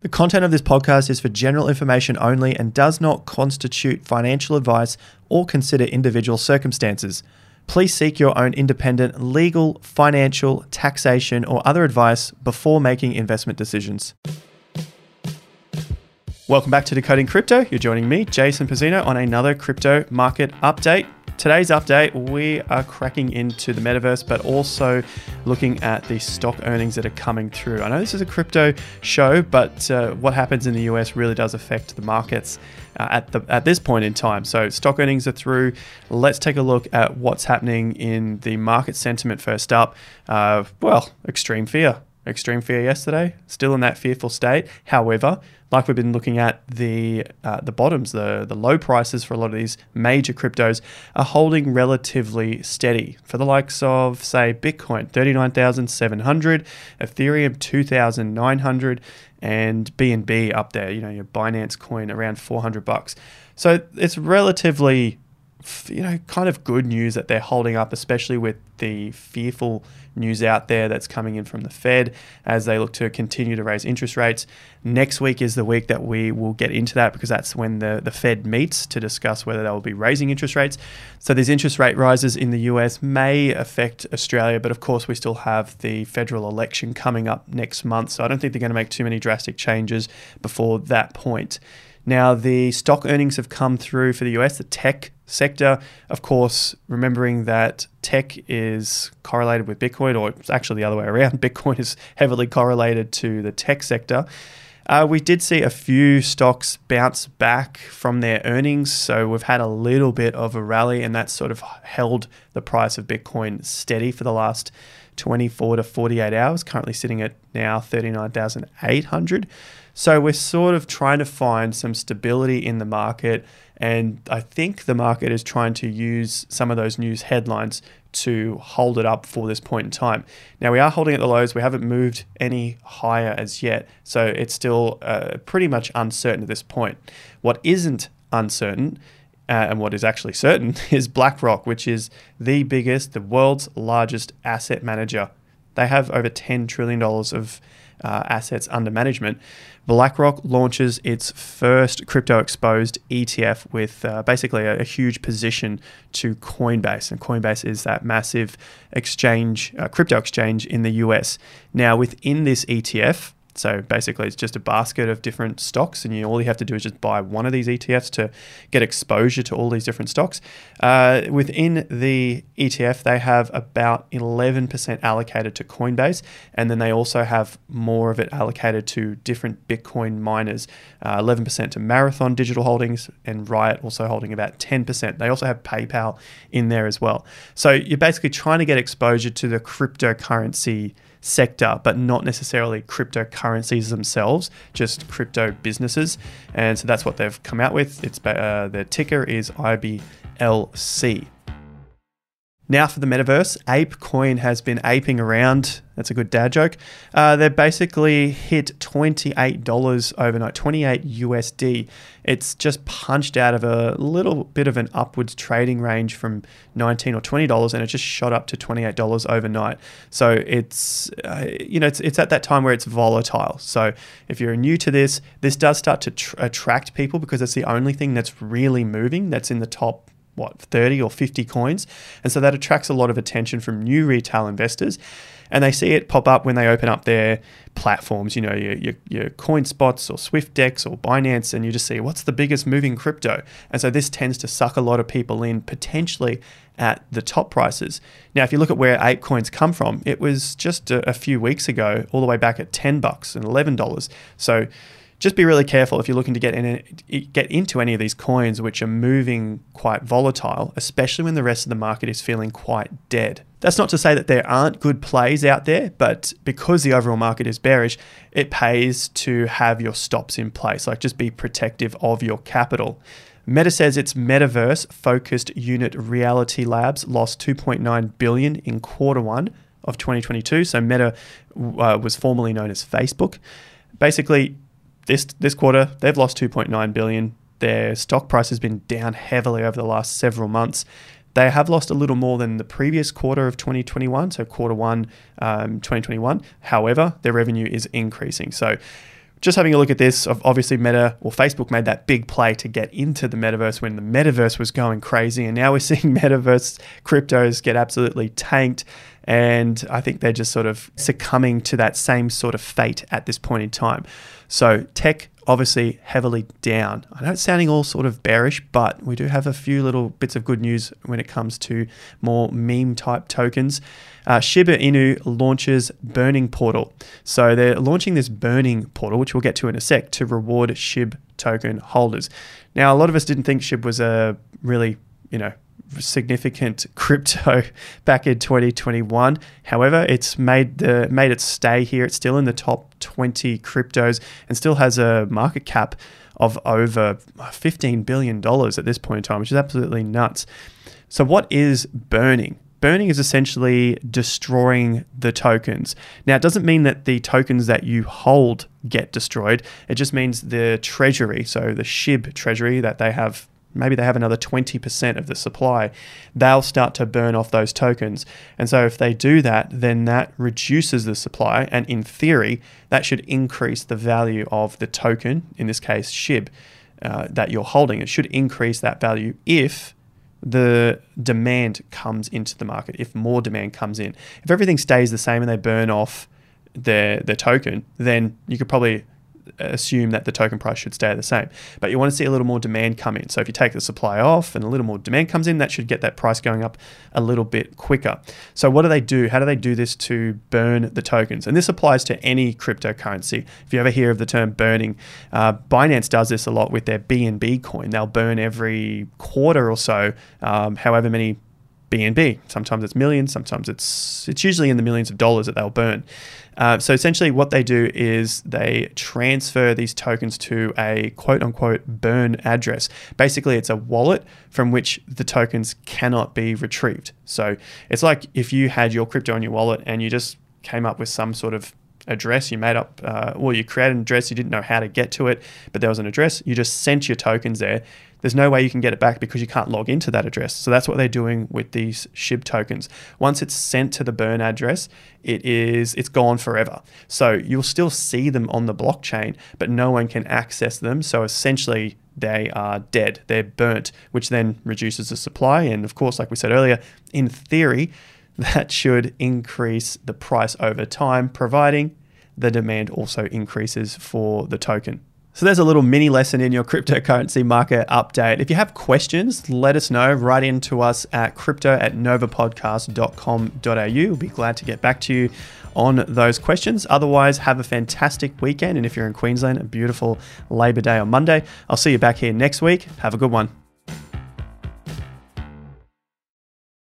The content of this podcast is for general information only and does not constitute financial advice or consider individual circumstances. Please seek your own independent legal, financial, taxation, or other advice before making investment decisions. Welcome back to Decoding Crypto. You're joining me, Jason Pizzino, on another crypto market update. Today's update, we are cracking into the metaverse, but also looking at the stock earnings that are coming through. I know this is a crypto show, but uh, what happens in the US really does affect the markets uh, at the at this point in time. So stock earnings are through. Let's take a look at what's happening in the market sentiment first up. Uh, well, extreme fear extreme fear yesterday, still in that fearful state. However, like we've been looking at the uh, the bottoms, the the low prices for a lot of these major cryptos are holding relatively steady. For the likes of say Bitcoin, thirty nine thousand seven hundred, Ethereum two thousand nine hundred, and BNB up there. You know your Binance coin around four hundred bucks. So it's relatively you know, kind of good news that they're holding up, especially with the fearful news out there that's coming in from the Fed as they look to continue to raise interest rates. Next week is the week that we will get into that because that's when the, the Fed meets to discuss whether they will be raising interest rates. So these interest rate rises in the US may affect Australia, but of course we still have the federal election coming up next month. So I don't think they're going to make too many drastic changes before that point. Now, the stock earnings have come through for the US, the tech sector. Of course, remembering that tech is correlated with Bitcoin, or it's actually the other way around. Bitcoin is heavily correlated to the tech sector. Uh, we did see a few stocks bounce back from their earnings. So we've had a little bit of a rally, and that's sort of held the price of Bitcoin steady for the last 24 to 48 hours, currently sitting at now 39,800. So we're sort of trying to find some stability in the market. And I think the market is trying to use some of those news headlines to hold it up for this point in time. Now, we are holding at the lows. We haven't moved any higher as yet. So it's still uh, pretty much uncertain at this point. What isn't uncertain uh, and what is actually certain is BlackRock, which is the biggest, the world's largest asset manager. They have over $10 trillion of uh, assets under management. BlackRock launches its first crypto exposed ETF with uh, basically a, a, huge position to Coinbase. And Coinbase is that massive exchange, uh, crypto exchange in the US. Now, within this ETF, so basically, it's just a basket of different stocks, and you all you have to do is just buy one of these ETFs to get exposure to all these different stocks. Uh, within the ETF, they have about 11% allocated to Coinbase, and then they also have more of it allocated to different Bitcoin miners. Uh, 11% to Marathon Digital Holdings, and Riot also holding about 10%. They also have PayPal in there as well. So you're basically trying to get exposure to the cryptocurrency sector, but not necessarily cryptocurrencies themselves, just crypto businesses. And so that's what they've come out with. It's uh, the ticker is IBLC. Now for the metaverse, ApeCoin has been aping around. That's a good dad joke. Uh, they basically hit $28 overnight, 28 USD. It's just punched out of a little bit of an upwards trading range from 19 or $20 and it just shot up to $28 overnight. So it's, uh, you know, it's, it's at that time where it's volatile. So if you're new to this, this does start to tr- attract people because it's the only thing that's really moving that's in the top what 30 or 50 coins? And so that attracts a lot of attention from new retail investors and they see it pop up when they open up their platforms you know your, your, your CoinSpots or Swyftx or binance and you just see what's the biggest moving crypto? And so this tends to suck a lot of people in potentially at the top prices. Now if you look at where ApeCoin's come from it was just a, a few weeks ago all the way back at 10 bucks and 11 dollars. So just be really careful if you're looking to get in get into any of these coins which are moving quite volatile, especially when the rest of the market is feeling quite dead. That's not to say that there aren't good plays out there, but because the overall market is bearish, it pays to have your stops in place. Like just be protective of your capital. Meta says its metaverse focused unit Reality Labs lost 2.9 billion in quarter 1 of 2022. So Meta uh, was formerly known as Facebook. Basically, this this quarter they've lost 2.9 billion. Their stock price has been down heavily over the last several months. They have lost a little more than the previous quarter of 2021, so quarter one um, 2021. However, their revenue is increasing. So just having a look at this, obviously Meta or Facebook made that big play to get into the metaverse when the metaverse was going crazy, and now we're seeing metaverse cryptos get absolutely tanked. And I think they're just sort of succumbing to that same sort of fate at this point in time. So tech obviously heavily down. I know it's sounding all sort of bearish, but we do have a few little bits of good news when it comes to more meme type tokens. Uh, Shiba Inu launches Burning Portal. So they're launching this Burning Portal, which we'll get to in a sec, to reward SHIB token holders. Now, a lot of us didn't think SHIB was a really, you know, significant crypto back in 2021. However, it's made the made its stay here. It's still in the top 20 cryptos and still has a market cap of over uh, 15 billion dollars at this point in time, which is absolutely nuts. So what is burning? Burning is essentially destroying the tokens. Now, it doesn't mean that the tokens that you hold get destroyed. It just means the treasury, so the SHIB treasury that they have maybe they have another 20% of the supply, they'll start to burn off those tokens. And so if they do that, then that reduces the supply. And in theory, that should increase the value of the token, in this case, SHIB, uh, that you're holding. It should increase that value if the demand comes into the market, if more demand comes in. If everything stays the same and they burn off their, their token, then you could probably assume that the token price should stay the same. But you want to see a little more demand come in. So if you take the supply off and a little more demand comes in, that should get that price going up a little bit quicker. So what do they do? How do they do this to burn the tokens? And this applies to any cryptocurrency. If you ever hear of the term burning, uh, Binance does this a lot with their BNB coin. They'll burn every quarter or so, um, however many BNB. Sometimes it's millions, sometimes it's it's usually in the millions of dollars that they'll burn. Uh, so essentially, what they do is they transfer these tokens to a quote unquote burn address. Basically, it's a wallet from which the tokens cannot be retrieved. So it's like if you had your crypto in your wallet and you just came up with some sort of address you made up, uh, well, you created an address, you didn't know how to get to it, but there was an address, you just sent your tokens there there's no way you can get it back because you can't log into that address. So that's what they're doing with these SHIB tokens. Once it's sent to the burn address, it is it's gone forever. So you'll still see them on the blockchain, but no one can access them. So essentially they are dead. They're burnt, which then reduces the supply. And of course, like we said earlier, in theory, that should increase the price over time, providing the demand also increases for the token. So there's a little mini lesson in your cryptocurrency market update. If you have questions, let us know. Write in to us at crypto at novapodcast.com.au. We'll be glad to get back to you on those questions. Otherwise, have a fantastic weekend. And if you're in Queensland, a beautiful Labor Day on Monday. I'll see you back here next week. Have a good one.